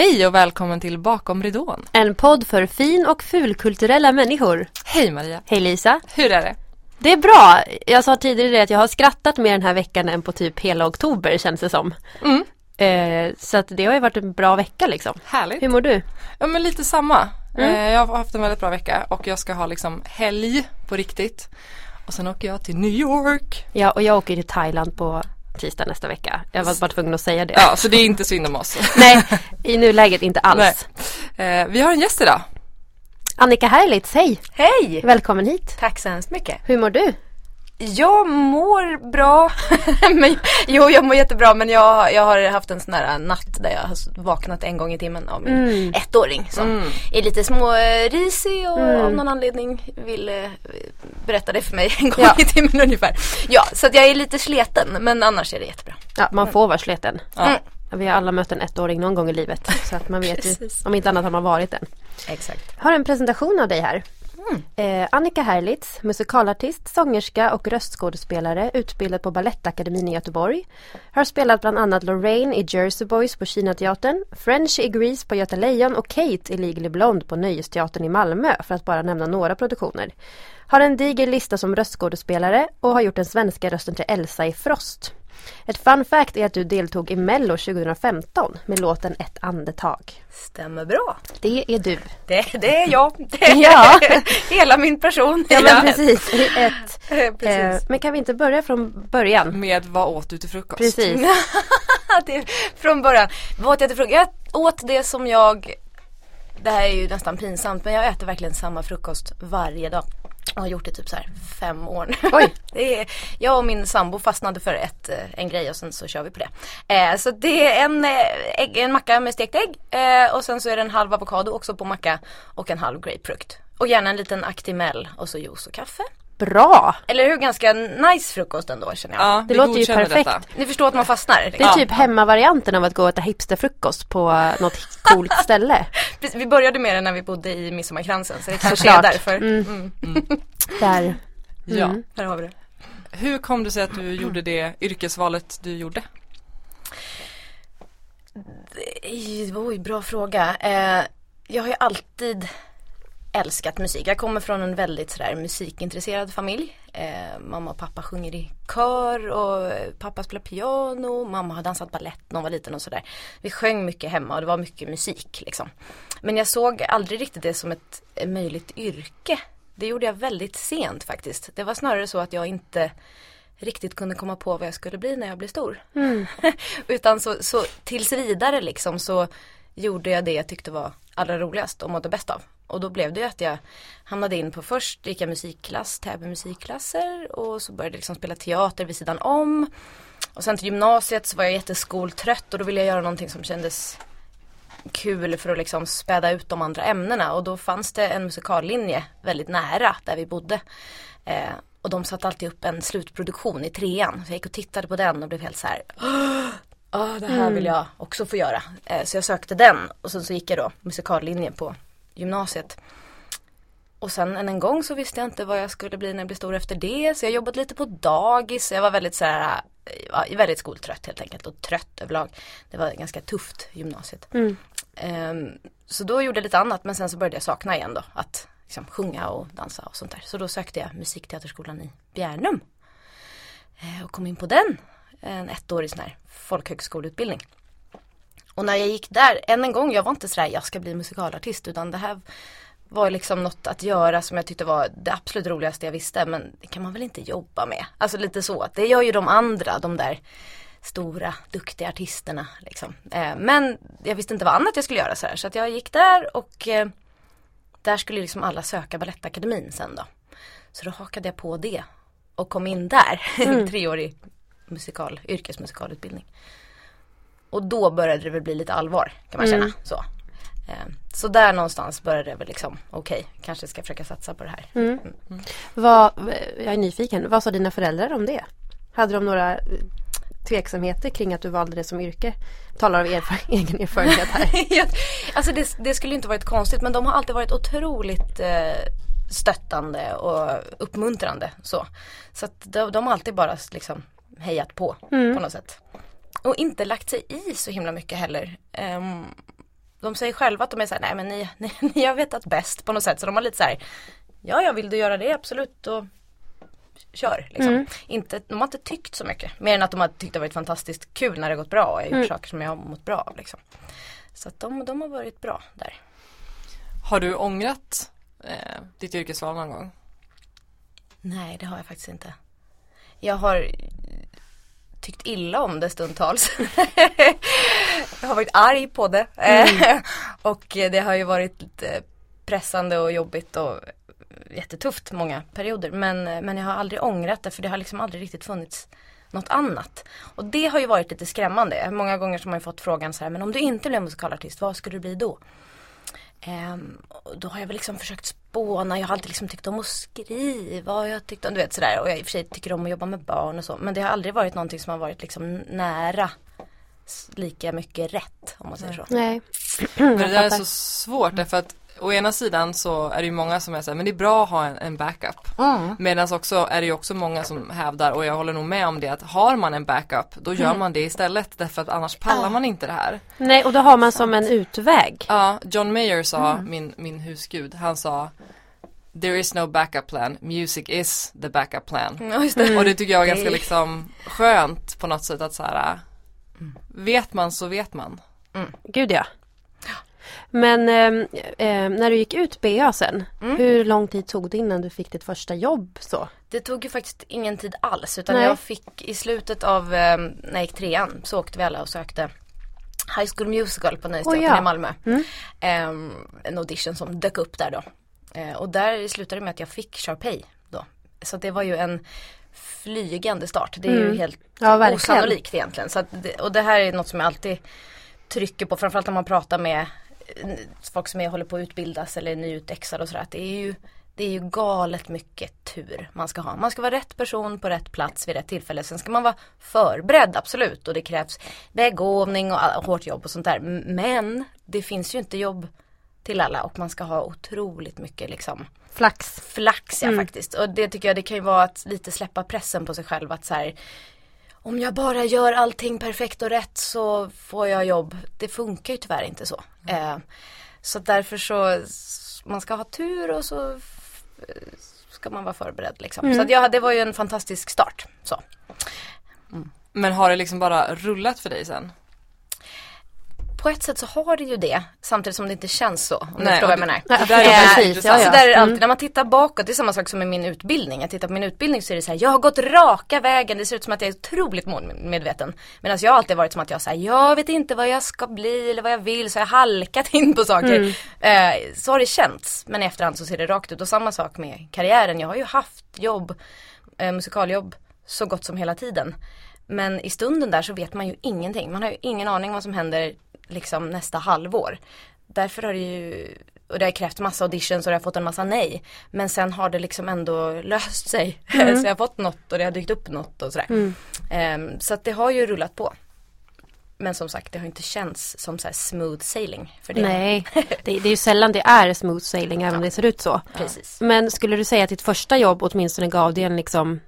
Hej och välkommen till Bakom ridån. En podd för fin och fulkulturella människor. Hej Maria. Hej Lisa. Hur är det? Det är bra. Jag sa tidigare att jag har skrattat mer den här veckan än på typ hela oktober känns det som. Mm. Eh, så att det har ju varit en bra vecka liksom. Härligt. Hur mår du? Ja men lite samma. Mm. Eh, jag har haft en väldigt bra vecka och jag ska ha liksom helg på riktigt. Och sen åker jag till New York. Ja, och jag åker till Thailand på tisdag nästa vecka. Jag var bara tvungen att säga det. Ja, så det är inte synd om oss. Nej, i nuläget inte alls. Eh, vi har en gäst idag. Annika Herlitz, hej! Hej! Välkommen hit. Tack så hemskt mycket. Hur mår du? Jag mår bra. men, jo, jag mår jättebra men jag, jag har haft en sån här natt där jag har vaknat en gång i timmen av min Mm. ettåring som Mm. är lite smårisig och Mm. av någon anledning vill eh, berätta det för mig en gång Ja. i timmen ungefär. Ja, så att jag är lite sleten men annars är det jättebra. Ja, man får vara sleten. Ja. Mm. Vi har alla mött en ettåring någon gång i livet. Så att man vet ju, om inte annat har man varit den. Exakt. Jag har en presentation av dig här. Mm. Eh, Annika Herlitz, musikalartist, sångerska och röstskådespelare utbildad på Balettakademin i Göteborg. Har spelat bland annat Lorraine i Jersey Boys på Kinateatern, French i Grease på Göta Lejon och Kate i Legally Blonde på Nöjesteatern i Malmö för att bara nämna några produktioner. Har en diger lista som röstskådespelare och har gjort den svenska rösten till Elsa i Frost. Ett fun fact är att du deltog i Mello 2015 med låten Ett andetag. Stämmer bra. Det är du. Det, det är jag. Det är Ja. hela min person. Ja men precis. Ett, Eh, eh, precis. men kan vi inte börja från början? Med vad åt du till frukost? Precis. det, från början. Vad åt jag till frukost? Jag åt det som jag Det här är ju nästan pinsamt men jag äter verkligen samma frukost varje dag. Jag har gjort det typ så här fem år nu. Oj. Det är, jag och min sambo fastnade för ett, eh, en grej och sen så kör vi på det. Eh, så det är en, eh, ägg, en macka med stekt ägg eh, och sen så är det en halv avokado också på macka och en halv grapefrukt. Och gärna en liten Actimel och så juice och kaffe. Bra! Eller hur? Ganska nice frukost ändå känner jag. Ja, Det låter ju perfekt. Detta. Ni förstår att man fastnar? Det är Ja. typ hemmavarianten av att gå och äta hipsterfrukost på något coolt ställe. Precis, Vi började med det när vi bodde i Midsommarkransen så det kanske Såklart. är därför. Mm. Mm. Där. Ja. Mm. Här har vi det. Hur kom det sig att du gjorde det yrkesvalet du gjorde? Oj, Oj, bra fråga. Eh, jag har ju alltid älskat musik. Jag kommer från en väldigt sådär musikintresserad familj. Eh, mamma och pappa sjunger i kör och pappa spelar piano. Mamma har dansat ballett när hon var liten och sådär. Vi sjöng mycket hemma och det var mycket musik liksom. Men jag såg aldrig riktigt det som ett möjligt yrke. Det gjorde jag väldigt sent faktiskt. Det var snarare så att jag inte riktigt kunde komma på vad jag skulle bli när jag blev stor. Mm. Utan så, så tills vidare liksom så gjorde jag det jag tyckte var allra roligast och mådde bäst av. Och då blev det ju att jag hamnade in på först gick jag musikklass, Täby musikklasser och så började jag liksom spela teater vid sidan om. Och sen till gymnasiet så var jag jätteskoltrött och då ville jag göra någonting som kändes kul för att liksom späda ut de andra ämnena och då fanns det en musikallinje väldigt nära där vi bodde. Eh, och de satte alltid upp en slutproduktion i trean. Så jag gick och tittade på den och blev helt så här. "Åh, det här vill jag också få göra. Eh, så jag sökte den och sen så gick jag då musikallinjen på gymnasiet. Och sen än en gång så visste jag inte vad jag skulle bli när jag blev stor efter det. Så jag jobbade lite på dagis. Jag var väldigt så här, väldigt skoltrött helt enkelt och trött överlag. Det var ganska tufft gymnasiet. Mm. Ehm, så då gjorde jag lite annat men sen så började jag sakna igen då att liksom, sjunga och dansa och sånt där. Så då sökte jag musikteaterskolan i Bjärnum. Eh, och kom in på den. En ettårig sån här folkhögskoleutbildning. Och när jag gick där, än en gång, jag var inte sådär jag ska bli musikalartist utan det här var liksom något att göra som jag tyckte var det absolut roligaste jag visste men det kan man väl inte jobba med. Alltså lite så, det gör ju de andra, de där stora, duktiga artisterna. Liksom. Eh, men jag visste inte vad annat jag skulle göra så här. Så att jag gick där och eh, där skulle liksom alla söka Balettakademin sen då. Så då hakade jag på det och kom in där. Treårig musikal, yrkesmusikalutbildning. Och då började det väl bli lite allvar kan man känna. Mm. Så. Eh, så där någonstans började det väl liksom, okej, kanske ska försöka satsa på det här. Mm. Vad, jag är nyfiken, vad sa dina föräldrar om det? Hade de några eh, tveksamheter kring att du valde det som yrke? Talar av erfar- egen erfarenhet här. Alltså det, det skulle inte varit konstigt men de har alltid varit otroligt eh, stöttande och uppmuntrande. Så, så de, de har alltid bara liksom hejat på Mm. på något sätt. Och inte lagt sig i så himla mycket heller. Ehm, de säger själva att de är såhär, nej men ni, ni, ni har vetat bäst på något sätt. Så de har lite såhär, ja ja vill du göra det absolut och kör. Liksom. Mm. Inte, de har inte tyckt så mycket. Mer än att de har tyckt det varit fantastiskt kul när det gått bra och jag har gjort Mm. saker som jag har mått bra av. Liksom. Så att de, de har varit bra där. Har du ångrat eh, ditt yrkesval någon gång? Nej det har jag faktiskt inte. Jag har tyckt illa om det stundtals. jag har varit arg på det. Eh, och det har ju varit lite pressande och jobbigt och jättetufft många perioder. Men, men jag har aldrig ångrat det för det har liksom aldrig riktigt funnits något annat. Och det har ju varit lite skrämmande. Många gånger har man fått frågan så här, men om du inte blev musikalartist, vad skulle du bli då? Ehm, då har jag väl liksom försökt spåna, jag har alltid liksom tyckt om att skriva och jag tyckt om, du vet sådär och jag i och för sig tycker om att jobba med barn och så. Men det har aldrig varit någonting som har varit liksom nära lika mycket rätt om man säger så. Nej. Men det där är så svårt därför att å ena sidan så är det ju många som är såhär, men det är bra att ha en, en backup. Medan också är det ju också många som hävdar, och jag håller nog med om det, att har man en backup då gör man det istället därför att annars pallar man inte det här. Nej, och då har man som en utväg. Ja, John Mayer sa, min, min husgud, han sa There is no backup plan, music is the backup plan. Det. Och det tycker jag är ganska liksom skönt på något sätt att så här, vet man så vet man. Gud ja. Men ehm, när du gick ut BA sen, Mm. hur lång tid tog det innan du fick ditt första jobb så? Det tog ju faktiskt ingen tid alls utan Nej. jag fick i slutet av eh, när jag gick trean så åkte vi alla och sökte High School Musical på Nöjesteatern Oh, ja. i Malmö. Mm. Ehm, en audition som dök upp där då. Eh, och där slutade det med att jag fick Sharpay då. Så det var ju en flygande start. Det är ju Mm. helt Ja, osannolikt egentligen. Så det, och det här är något som jag alltid trycker på, framförallt när man pratar med eh, folk som är, håller på att utbildas eller är nyutexade och sådär. Det är ju det är ju galet mycket tur man ska ha. Man ska vara rätt person på rätt plats vid rätt tillfälle. Sen ska man vara förberedd, absolut. Och det krävs begåvning och hårt jobb och sånt där. Men det finns ju inte jobb till alla och man ska ha otroligt mycket liksom Flax. flax ja faktiskt. Och det tycker jag det kan ju vara att lite släppa pressen på sig själv att så här om jag bara gör allting perfekt och rätt så får jag jobb. Det funkar ju tyvärr inte så. Eh, så därför så man ska ha tur och så ska man vara förberedd liksom. Så att ja, det var ju en fantastisk start. Så. Men har det liksom bara rullat för dig sen? På ett sätt så har det ju det samtidigt som det inte känns så. Om du förstår vad jag menar. Det där är ja, väldigt precis, intressant. ja, Så ja. där är det alltid, Mm. när man tittar bakåt, det är samma sak som med min utbildning. Jag tittar på min utbildning så är det så här, jag har gått raka vägen, det ser ut som att jag är otroligt målmedveten. Medan jag har alltid varit som att jag säger, jag vet inte vad jag ska bli eller vad jag vill, så jag har halkat in på saker. Mm. Eh, så har det känts, men i efterhand så ser det rakt ut. Och samma sak med karriären, jag har ju haft jobb, eh, musikaljobb, så gott som hela tiden. Men i stunden där så vet man ju ingenting. Man har ju ingen aning vad som händer liksom nästa halvår. Därför har det ju, och det har krävt massa auditions och det har fått en massa nej. Men sen har det liksom ändå löst sig. så jag har fått något och det har dykt upp något och sådär. Ehm, så att det har ju rullat på. Men som sagt det har inte känts som så här smooth sailing. För det. Nej, det, det är ju sällan det är smooth sailing även om det ser ut så. Precis. Men skulle du säga att ditt första jobb åtminstone gav dig en liksom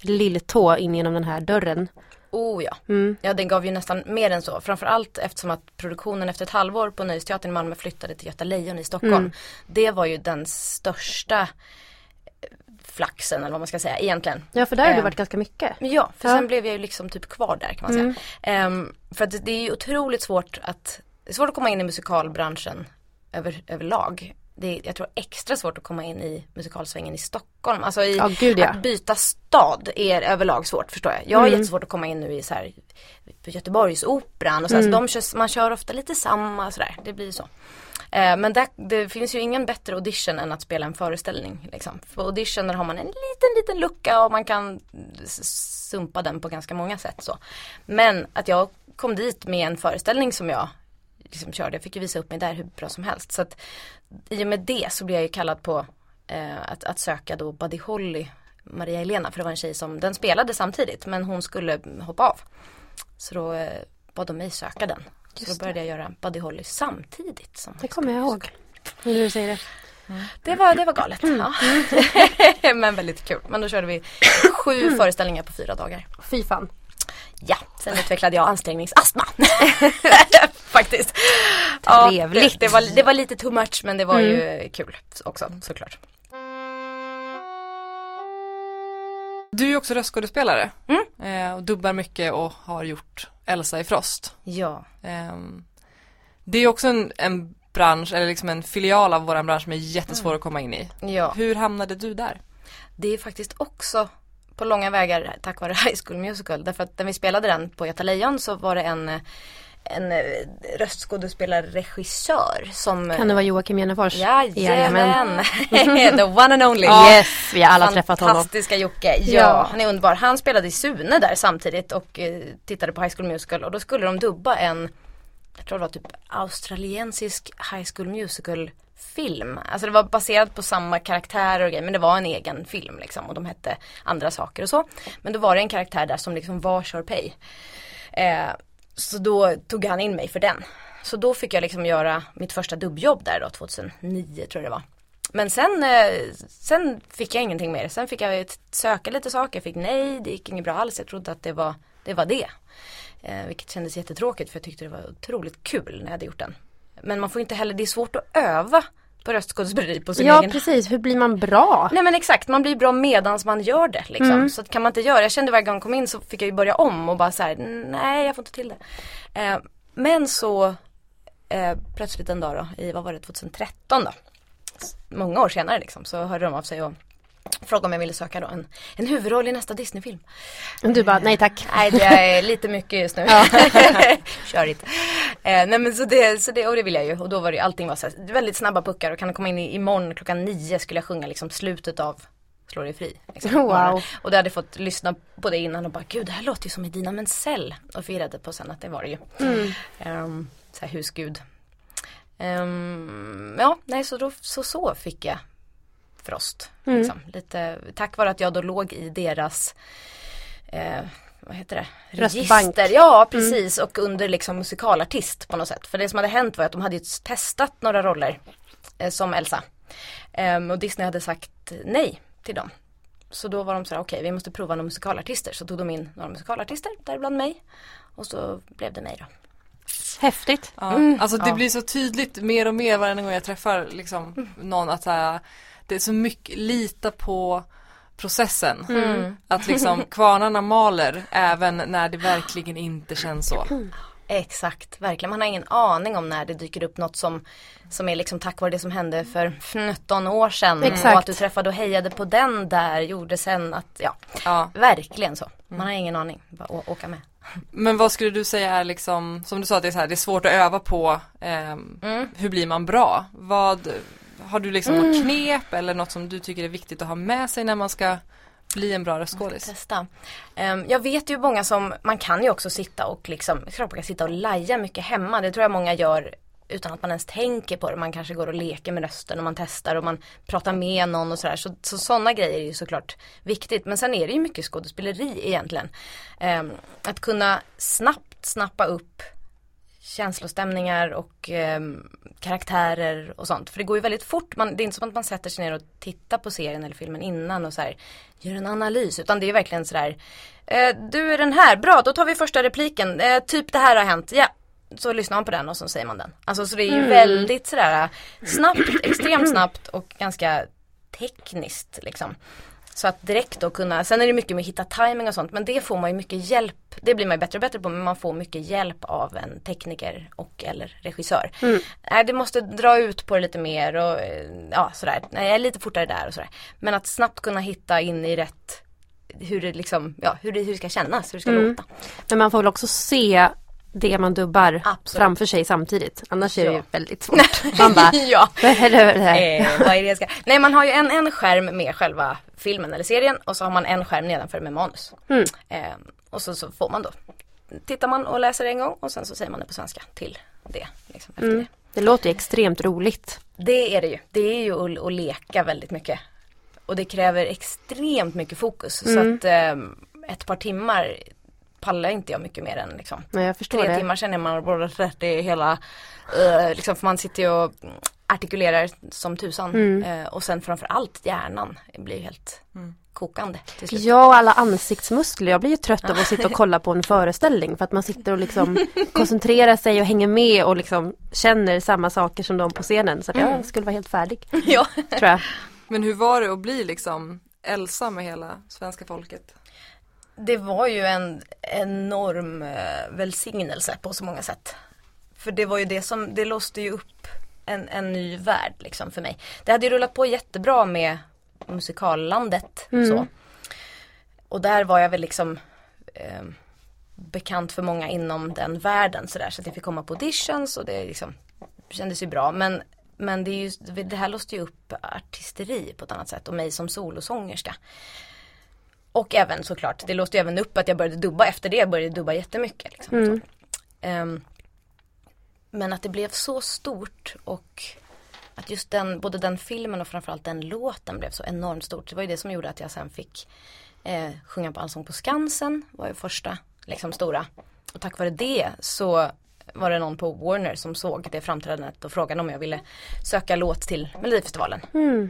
lilltå in genom den här dörren? Oh ja. Mm. Ja den gav ju nästan mer än så. Framförallt eftersom att produktionen efter ett halvår på Nöjesteatern i Malmö flyttade till Göta Lejon i Stockholm. Mm. Det var ju den största eh, flaxen eller vad man ska säga egentligen. Ja, för där har du Eh, varit ganska mycket. Ja, för Ja. sen blev jag ju liksom typ kvar där kan man säga. Mm. Ehm, för att det, det är ju otroligt svårt att, det är svårt att komma in i musikalbranschen över, överlag. Det är, jag tror extra svårt att komma in i musikalsvängen i Stockholm. Alltså i, Ja, gud, ja. att byta stad är överlag svårt förstår jag. Jag har Mm. jättesvårt att komma in nu i så här, på Göteborgsoperan och så, här, så de kör, man kör ofta lite samma sådär. Det blir så. Eh, men där, det finns ju ingen bättre audition än att spela en föreställning. Liksom. För auditioner har man en liten, liten lucka och man kan sumpa den på ganska många sätt. Så. Men att jag kom dit med en föreställning som jag liksom körde, jag fick ju visa upp mig där hur bra som helst. Så att i och med det så blev jag ju kallad på eh, att, att söka då Buddy Holly, Maria Elena, för det var en tjej som, den spelade samtidigt men hon skulle hoppa av. Så då eh, bad de mig söka den. Så Just då började jag göra Buddy Holly samtidigt. Som Det kommer jag ihåg. När du säger det. det var, det var galet. Ja. men väldigt kul. Men då körde vi sju föreställningar på fyra dagar. Fy fan. Ja, sen utvecklade jag ansträngningsastma. Faktiskt. Trevligt. Ja, det, det, var, det var lite too much men det var mm. ju kul också såklart. Du är också röstskådespelare mm. eh, och dubbar mycket och har gjort Elsa i Frost. Ja. Eh, det är också en, en, bransch, eller liksom en filial av våran bransch som är jättesvår mm. att komma in i. Ja. Hur hamnade du där? Det är faktiskt också på långa vägar tack vare High School Musical. Därför att när vi spelade den på Göta Lejon så var det en en eh, röstskådespelarregissör som Kan det vara Joakim Jennefors? Jajamän! The one and only! Yes, vi har alla träffat honom. Fantastiska Jocke, ja, ja, han är underbar. Han spelade i Sune där samtidigt och eh, tittade på High School Musical och då skulle de dubba en jag tror det var typ australiensisk High School Musical film. Alltså det var baserat på samma karaktärer och grejer men det var en egen film liksom och de hette andra saker och så. Men då var det en karaktär där som liksom var Sharpay. Eh, så då tog han in mig för den. Så då fick jag liksom göra mitt första dubbjobb där då 2009 tror jag det var. Men sen, eh, sen fick jag ingenting mer. Sen fick jag söka lite saker. Jag fick nej, det gick inget bra alls. Jag trodde att det var det. Var det. Eh, vilket kändes jättetråkigt för jag tyckte det var otroligt kul när jag hade gjort den. Men man får inte heller, det är svårt att öva på röstskådespeleri på sin ja, egen Ja precis, hur blir man bra? Nej men exakt, man blir bra medans man gör det liksom. Mm. Så kan man inte göra, jag kände varje gång jag kom in så fick jag ju börja om och bara så här, nej jag får inte till det. Eh, men så eh, plötsligt en dag då, i vad var det, 2013 då. Många år senare liksom, så hörde de av sig och Frågade om jag ville söka då en, en huvudroll i nästa Disneyfilm. Du bara, nej tack. Nej det är lite mycket just nu. Körigt. Eh, nej men så det, så det, och det vill jag ju. Och då var det allting var så här, väldigt snabba puckar och kan komma in i, imorgon klockan nio skulle jag sjunga liksom slutet av Slå dig fri. Liksom. Wow. Och då hade jag fått lyssna på det innan och bara, gud det här låter ju som Edina Menzel. Och firade på sen att det var det ju. Mm. Um, så här husgud. Um, ja, nej så då så, så fick jag Frost. Mm. Liksom. Lite, tack vare att jag då låg i deras eh, vad heter det? Register. Ja mm. precis mm. och under liksom musikalartist på något sätt. För det som hade hänt var att de hade testat några roller eh, som Elsa. Um, och Disney hade sagt nej till dem. Så då var de så här, okej okay, vi måste prova några musikalartister. Så tog de in några musikalartister, däribland mig. Och så blev det mig då. Häftigt. Ja. Mm. Alltså det ja. blir så tydligt mer och mer varje gång jag träffar liksom mm. någon att så det är så mycket, lita på processen. Mm. Att liksom kvarnarna maler även när det verkligen inte känns så. Exakt, verkligen. Man har ingen aning om när det dyker upp något som, som är liksom tack vare det som hände för 19 år sedan. Exakt. Och att du träffade och hejade på den där gjorde sen att, ja, ja. verkligen så. Man har ingen aning, bara åka med. Men vad skulle du säga är liksom, som du sa det är, så här, det är svårt att öva på, eh, mm. hur blir man bra? Vad, har du liksom mm. något knep eller något som du tycker är viktigt att ha med sig när man ska bli en bra röstskådis? Testa. Um, jag vet ju många som, man kan ju också sitta och liksom, klart man kan sitta och laja mycket hemma. Det tror jag många gör utan att man ens tänker på det. Man kanske går och leker med rösten och man testar och man pratar med någon och sådär. Så, så sådana grejer är ju såklart viktigt. Men sen är det ju mycket skådespeleri egentligen. Um, att kunna snabbt snappa upp känslostämningar och eh, karaktärer och sånt. För det går ju väldigt fort. Man, det är inte som att man sätter sig ner och tittar på serien eller filmen innan och så här, gör en analys. Utan det är verkligen sådär, eh, du är den här, bra då tar vi första repliken, eh, typ det här har hänt, ja. Så lyssnar man på den och så säger man den. Alltså så det är ju mm. väldigt sådär snabbt, extremt snabbt och ganska tekniskt liksom. Så att direkt då kunna, sen är det mycket med att hitta timing och sånt men det får man ju mycket hjälp, det blir man ju bättre och bättre på men man får mycket hjälp av en tekniker och eller regissör. Mm. Nej, det måste dra ut på det lite mer och ja sådär, nej lite fortare där och sådär. Men att snabbt kunna hitta in i rätt hur det liksom, ja hur det, hur det ska kännas, hur det ska mm. låta. Men man får väl också se det man dubbar Absolut. framför sig samtidigt. Annars är det ju väldigt svårt. Man bara, ja. Eh, vad är det jag ska... Nej man har ju en, en skärm med själva filmen eller serien och så har man en skärm nedanför med manus. Mm. Eh, och så, så får man då, tittar man och läser en gång och sen så säger man det på svenska till det. Liksom, mm. det. det låter ju extremt roligt. Det är det ju. Det är ju att, att leka väldigt mycket. Och det kräver extremt mycket fokus. Mm. Så att eh, ett par timmar pallar inte jag mycket mer än liksom. Nej, jag förstår Tre det. timmar känner man både rätt i hela, uh, liksom för man sitter ju och artikulerar som tusan. Mm. Uh, och sen framförallt hjärnan blir helt mm. kokande till slut. Ja, och alla ansiktsmuskler. Jag blir ju trött av att sitta och kolla på en föreställning för att man sitter och liksom koncentrerar sig och hänger med och liksom känner samma saker som de på scenen. Så att jag skulle vara helt färdig, ja. tror jag. Men hur var det att bli liksom Elsa med hela svenska folket? Det var ju en enorm eh, välsignelse på så många sätt. För det var ju det som, det låste ju upp en, en ny värld liksom för mig. Det hade ju rullat på jättebra med musikallandet så. Och där var jag väl liksom eh, bekant för många inom den världen sådär så att jag fick komma på auditions och det liksom kändes ju bra men men det, är ju, det här låste ju upp artisteri på ett annat sätt och mig som solosångerska. Och även såklart, det låste ju även upp att jag började dubba efter det, jag började dubba jättemycket. Liksom, så. Ehm, men att det blev så stort och att just den, både den filmen och framförallt den låten blev så enormt stort. Det var ju det som gjorde att jag sen fick eh, sjunga på Allsång på Skansen, var ju första liksom stora. Och tack vare det så var det någon på Warner som såg det framträdandet och frågade om jag ville söka låt till Melodifestivalen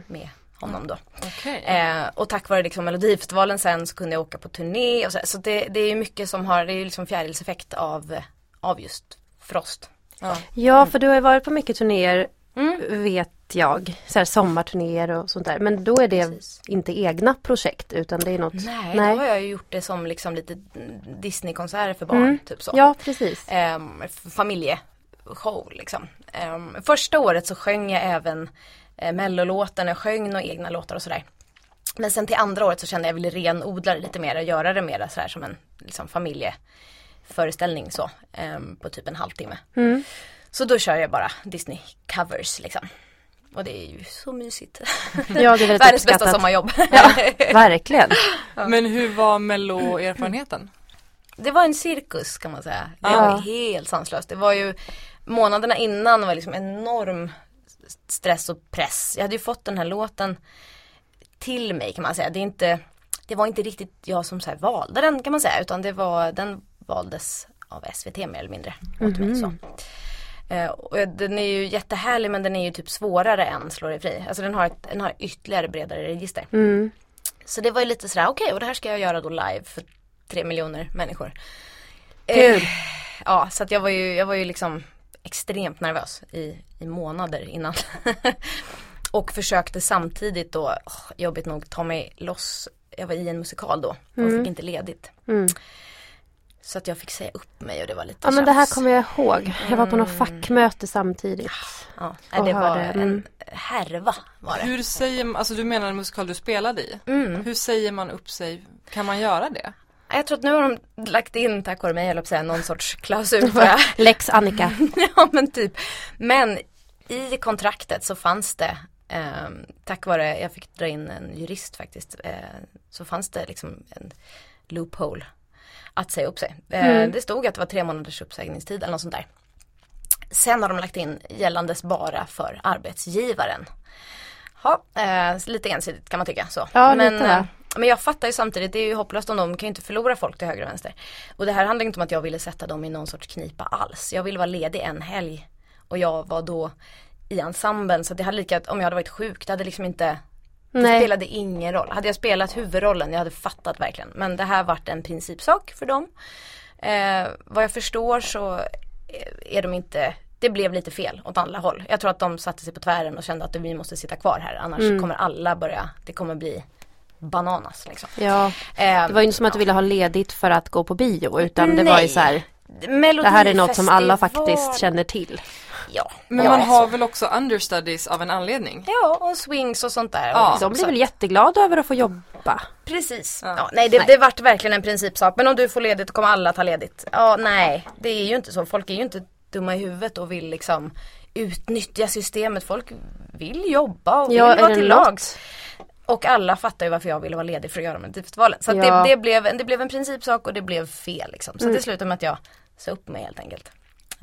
med honom då. Okej. Eh, och tack vare liksom Melodifestivalen sen så kunde jag åka på turné och så, så det, det är mycket som har, det är liksom fjärilseffekt av, av just Frost. Ja. Ja, för du har ju varit på mycket turnéer Mm. vet jag. Så här sommarturnéer och sånt där. Men då är det Precis. inte egna projekt utan det är något. Nej, då har jag ju gjort det som liksom lite Disneykonserter för barn, Mm. typ så. Ja, precis. F- familjeshow liksom. Ehm, första året så sjöng jag även eh, mellolåten, jag sjöng några egna låtar och sådär. Men sen till andra året så kände jag att jag ville renodla det lite mer och göra det mer sådär som en liksom, familjeföreställning så. ehm, på typ en halvtimme. Mm. Så då kör jag bara Disney covers liksom. Och det är ju så mysigt. Ja, det är väldigt Världens bästa sommarjobb. Ja, verkligen. Men hur var mello-erfarenheten? Det var en cirkus kan man säga. Det Ja. var helt sanslöst. Det var ju månaderna innan var liksom enorm stress och press. Jag hade ju fått den här låten till mig kan man säga. Det, är inte, det var inte riktigt jag som så valde den kan man säga utan det var, den valdes av SVT mer eller mindre åt mig. Så. Eh, och den är ju jättehärlig men den är ju typ svårare än Slå dig fri. Alltså den har ett den har ytterligare bredare register. Mm. Så det var ju lite sådär, okej och det här ska jag göra då live för tre miljoner människor. Kul. Eh, ja, så att jag var ju, jag var ju liksom extremt nervös i, i månader innan. och försökte samtidigt då, åh, jobbigt nog, ta mig loss. Jag var i en musikal då och fick inte ledigt. Mm. Så att jag fick säga upp mig och det var lite Ja men det här tjafs. kommer jag ihåg. Jag var på något fackmöte samtidigt. Ja, och det var hörde, en mm. härva var det. Hur säger man, alltså du menar en musikal du spelade i? Hur säger man upp sig? Kan man göra det? Jag tror att nu har de lagt in, tack vare mig, jag säga, någon sorts klausul. Lex Annika. ja men typ. Men i kontraktet så fanns det, eh, tack vare, jag fick dra in en jurist faktiskt, eh, så fanns det liksom en loophole att säga upp sig. Eh, Det stod att det var tre månaders uppsägningstid eller något sånt där. Sen har de lagt in gällandes bara för arbetsgivaren. Ja, eh, lite ensidigt kan man tycka så. Ja, men, lite, eh, men jag fattar ju samtidigt, det är ju hopplöst om de kan ju inte förlora folk till höger och vänster. Och det här handlar inte om att jag ville sätta dem i någon sorts knipa alls. Jag ville vara ledig en helg. Och jag var då i ensemblen så det hade lika, om jag hade varit sjuk, det hade liksom inte det Nej. spelade ingen roll. Hade jag spelat huvudrollen, jag hade fattat verkligen. Men det här vart en principsak för dem. Eh, vad jag förstår så är de inte, det blev lite fel åt alla håll. Jag tror att de satte sig på tvären och kände att vi måste sitta kvar här annars Mm. kommer alla börja, det kommer bli bananas liksom. Ja. Eh, Det var ju inte som att du ville ha ledigt för att gå på bio utan det var ju Nej. så här. Det här är något som alla faktiskt känner till. Ja. Men ja, man har så. väl också understudies av en anledning? Ja, och swings och sånt där. Ja. Och De blir så- väl jätteglada över att få jobba. Precis. Ja. Ja. nej, det, Nej. det vart verkligen en principsak. Men om du får ledigt kommer alla ta ledigt. Ja, nej. Det är ju inte så. Folk är ju inte dumma i huvudet och vill liksom utnyttja systemet. Folk vill jobba och Ja, vill vara till något? lags. Och alla fattar ju varför jag ville vara ledig för att göra Melodifestivalen. Så att Ja. det, det, blev, en- det blev en principsak och det blev fel liksom. Så Mm. det slutade med att jag sa upp mig helt enkelt.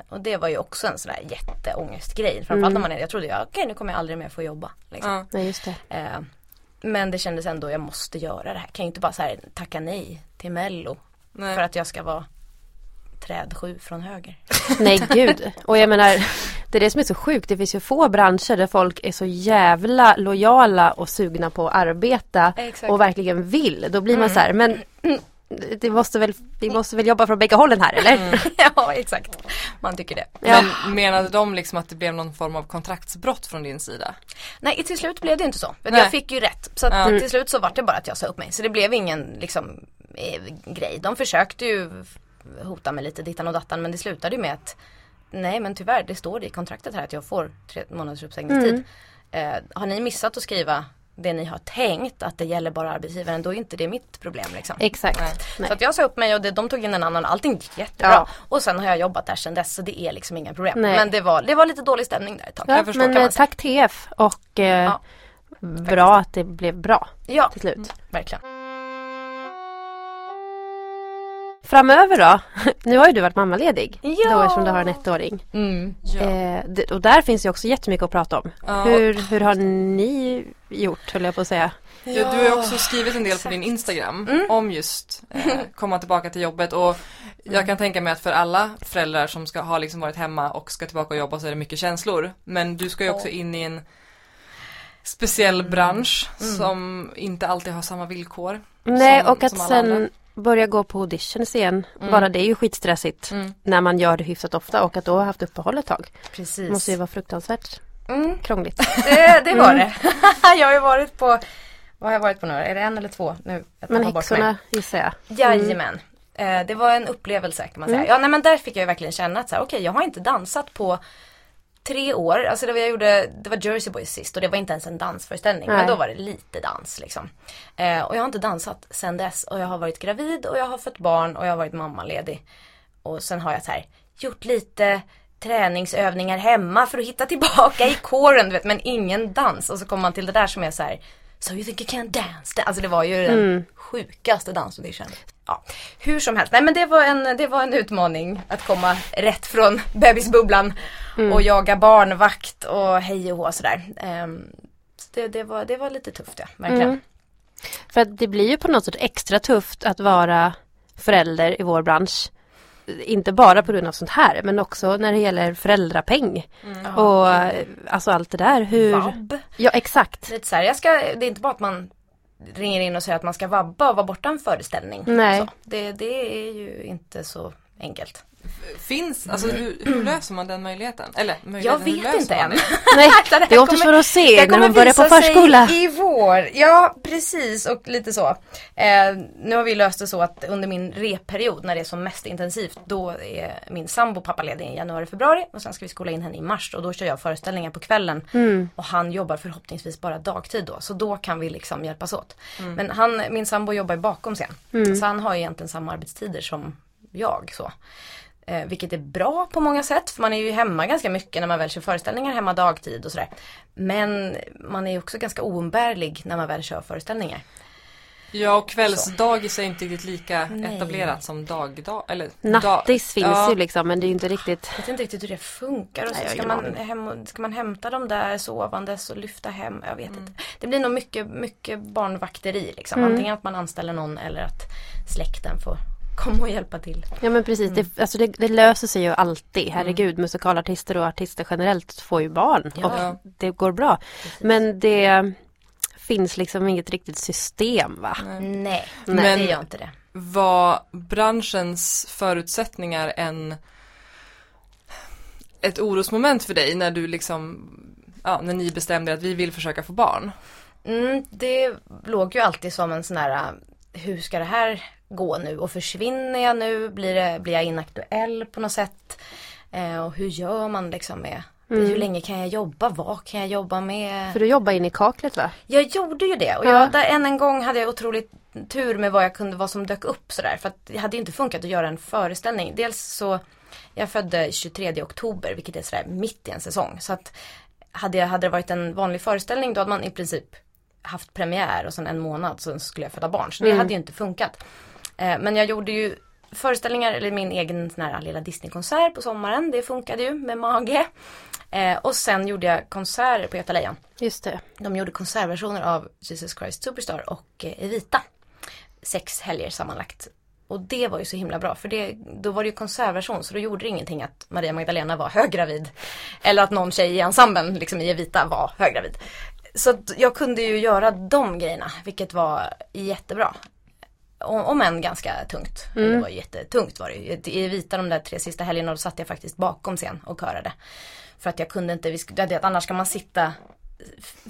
Och det var ju också en sån där jätteångestgrej. Framförallt Mm. när man är, jag trodde jag, okej nu kommer jag aldrig mer få jobba. Liksom. Ja. Just det. Eh, men det kändes ändå, jag måste göra det här. Kan ju inte bara så här tacka nej till mello. Nej. För att jag ska vara träd sju från höger. Nej gud. Och jag menar Det är det som är så sjukt. Det finns ju få branscher där folk är så jävla lojala och sugna på att arbeta Exakt. och verkligen vill. Då blir man så här, men det måste väl, vi måste väl jobba från bägge hållen här eller? ja, exakt. Man tycker det. Ja. Men menade de liksom att det blev någon form av kontraktsbrott från din sida? Nej, till slut blev det inte så. Nej. jag fick ju rätt. Så Ja. till slut så var det bara att jag sa upp mig. Så det blev ingen liksom eh, grej. De försökte ju hota mig lite dittan och dattan men det slutade ju med att Nej men tyvärr, det står i kontraktet här att jag får tre månaders uppsägningstid. Eh, har ni missat att skriva det ni har tänkt att det gäller bara arbetsgivaren då är inte det mitt problem liksom. Exakt. Nej. Nej. Så att jag sa upp mig och det, de tog in en annan, allting gick jättebra. Ja. Och sen har jag jobbat där sedan dess så det är liksom inga problem. Nej. Men det var, det var lite dålig stämning där ett tag. Ja, förstår, men eh, tack TF och eh, Ja, bra att det blev bra Ja, till slut. verkligen. Framöver då? Nu har ju du varit mammaledig. Ja. Då eftersom du har en ettåring. Mm. Ja. Eh, och där finns ju också jättemycket att prata om. Ja. Hur, hur har ni gjort höll jag på att säga? Ja, du har ju också skrivit en del på din Instagram om just eh, komma tillbaka till jobbet och jag kan tänka mig att för alla föräldrar som ska ha liksom varit hemma och ska tillbaka och jobba så är det mycket känslor. Men du ska ju också in i en speciell bransch som inte alltid har samma villkor. Nej som, och att som alla sen andra. Börja gå på auditions igen. Bara det är ju skitstressigt. Mm. När man gör det hyfsat ofta och att då ha haft uppehåll ett tag. Precis. Måste ju vara fruktansvärt Mm, krångligt. det, det var det. jag har ju varit på, vad har jag varit på nu? Är det en eller två? Nu, Men häxorna gissar jag. Jajamän. Eh, det var en upplevelse kan man säga. Ja nej men där fick jag verkligen känna att så här, okej jag har inte dansat på tre år. Alltså det var, jag gjorde, det var Jersey Boys sist och det var inte ens en dansföreställning. Nej. Men då var det lite dans liksom. Eh, och jag har inte dansat sen dess och jag har varit gravid och jag har fött barn och jag har varit mammaledig. Och sen har jag så här gjort lite träningsövningar hemma för att hitta tillbaka i kåren, du vet, men ingen dans. Och så kommer man till det där som är så här So you think you can dance? Alltså det var ju den sjukaste dansaudition. Ja, hur som helst. Nej men det var en, det var en utmaning att komma rätt från bebisbubblan och jaga barnvakt och hej och hå sådär. Um, så det, det, var, det var lite tufft ja, verkligen. Mm. För att det blir ju på något sätt extra tufft att vara förälder i vår bransch. Inte bara på grund av sånt här men också när det gäller föräldrapeng. Och eh, alltså allt det där. Hur... Vabb. Ja exakt. Lite så här, jag ska, det är inte bara att man ringer in och säger att man ska vabba och vara borta en föreställning. Nej. Så, det, det är ju inte så enkelt. Finns, alltså hur, hur löser man den möjligheten? Eller Jag möjligheten, hur vet inte man än. det? Nej, Det det återstår att se det när de börjar på förskola. i vår. Ja, precis och lite så. Eh, nu har vi löst det så att under min repperiod när det är som mest intensivt då är min sambo pappaledig i januari, februari och sen ska vi skola in henne i mars och då kör jag föreställningar på kvällen. Mm. Och han jobbar förhoppningsvis bara dagtid då så då kan vi liksom hjälpas åt. Men han, min sambo jobbar bakom scen. Mm. Så han har egentligen samma arbetstider som jag så. Eh, vilket är bra på många sätt för man är ju hemma ganska mycket när man väl kör föreställningar hemma dagtid och sådär. Men man är ju också ganska oumbärlig när man väl kör föreställningar. Ja och kvällsdagis är inte riktigt lika Nej. etablerat som dagdag. Eller Nattis finns ja. ju liksom men det är ju inte riktigt. Jag vet inte riktigt hur det funkar och så ska man, hem, ska man hämta dem där sovandes och lyfta hem. Jag vet inte. Det blir nog mycket, mycket barnvakteri liksom. Antingen att man anställer någon eller att släkten får komma och hjälpa till. Ja men precis, det, alltså det, det löser sig ju alltid. Herregud, musikalartister och artister generellt får ju barn. Ja. Och det går bra. Men det finns liksom inget riktigt system va? Nej, Men- Nej det gör inte det. Var branschens förutsättningar en ett orosmoment för dig när du liksom Ja, när ni bestämde att vi vill försöka få barn. Mm, det låg ju alltid som en sån här, hur ska det här gå nu? Och försvinner jag nu? Blir, det, blir jag inaktuell på något sätt? Eh, och hur gör man liksom med, hur länge kan jag jobba? Vad kan jag jobba med? För du jobbar in i kaklet va? Jag gjorde ju det och Ja. jag, där, än en gång hade jag otroligt tur med vad jag kunde, vad som dök upp sådär. För att det hade ju inte funkat att göra en föreställning. Dels så, jag födde 23 oktober vilket är sådär mitt i en säsong. Så att hade, jag, hade det varit en vanlig föreställning då hade man i princip haft premiär och sen en månad så skulle jag föda barn. Så det hade ju inte funkat. Eh, men jag gjorde ju föreställningar, eller min egen sån här lilla Disneykonsert på sommaren. Det funkade ju med mage. Eh, och sen gjorde jag konserter på Göta Lejon. Just det. De gjorde konsertversioner av Jesus Christ Superstar och eh, Evita. Sex helger sammanlagt. Och det var ju så himla bra för det, då var det ju konsertversion så då gjorde det ingenting att Maria Magdalena var höggravid. Eller att någon tjej i ensemblen liksom i Evita var höggravid. Så jag kunde ju göra de grejerna vilket var jättebra. Om, än ganska tungt. Mm. Det var jättetungt var det. I Evita de där tre sista helgerna då satt jag faktiskt bakom scen och körade. För att jag kunde inte, vi, annars ska man sitta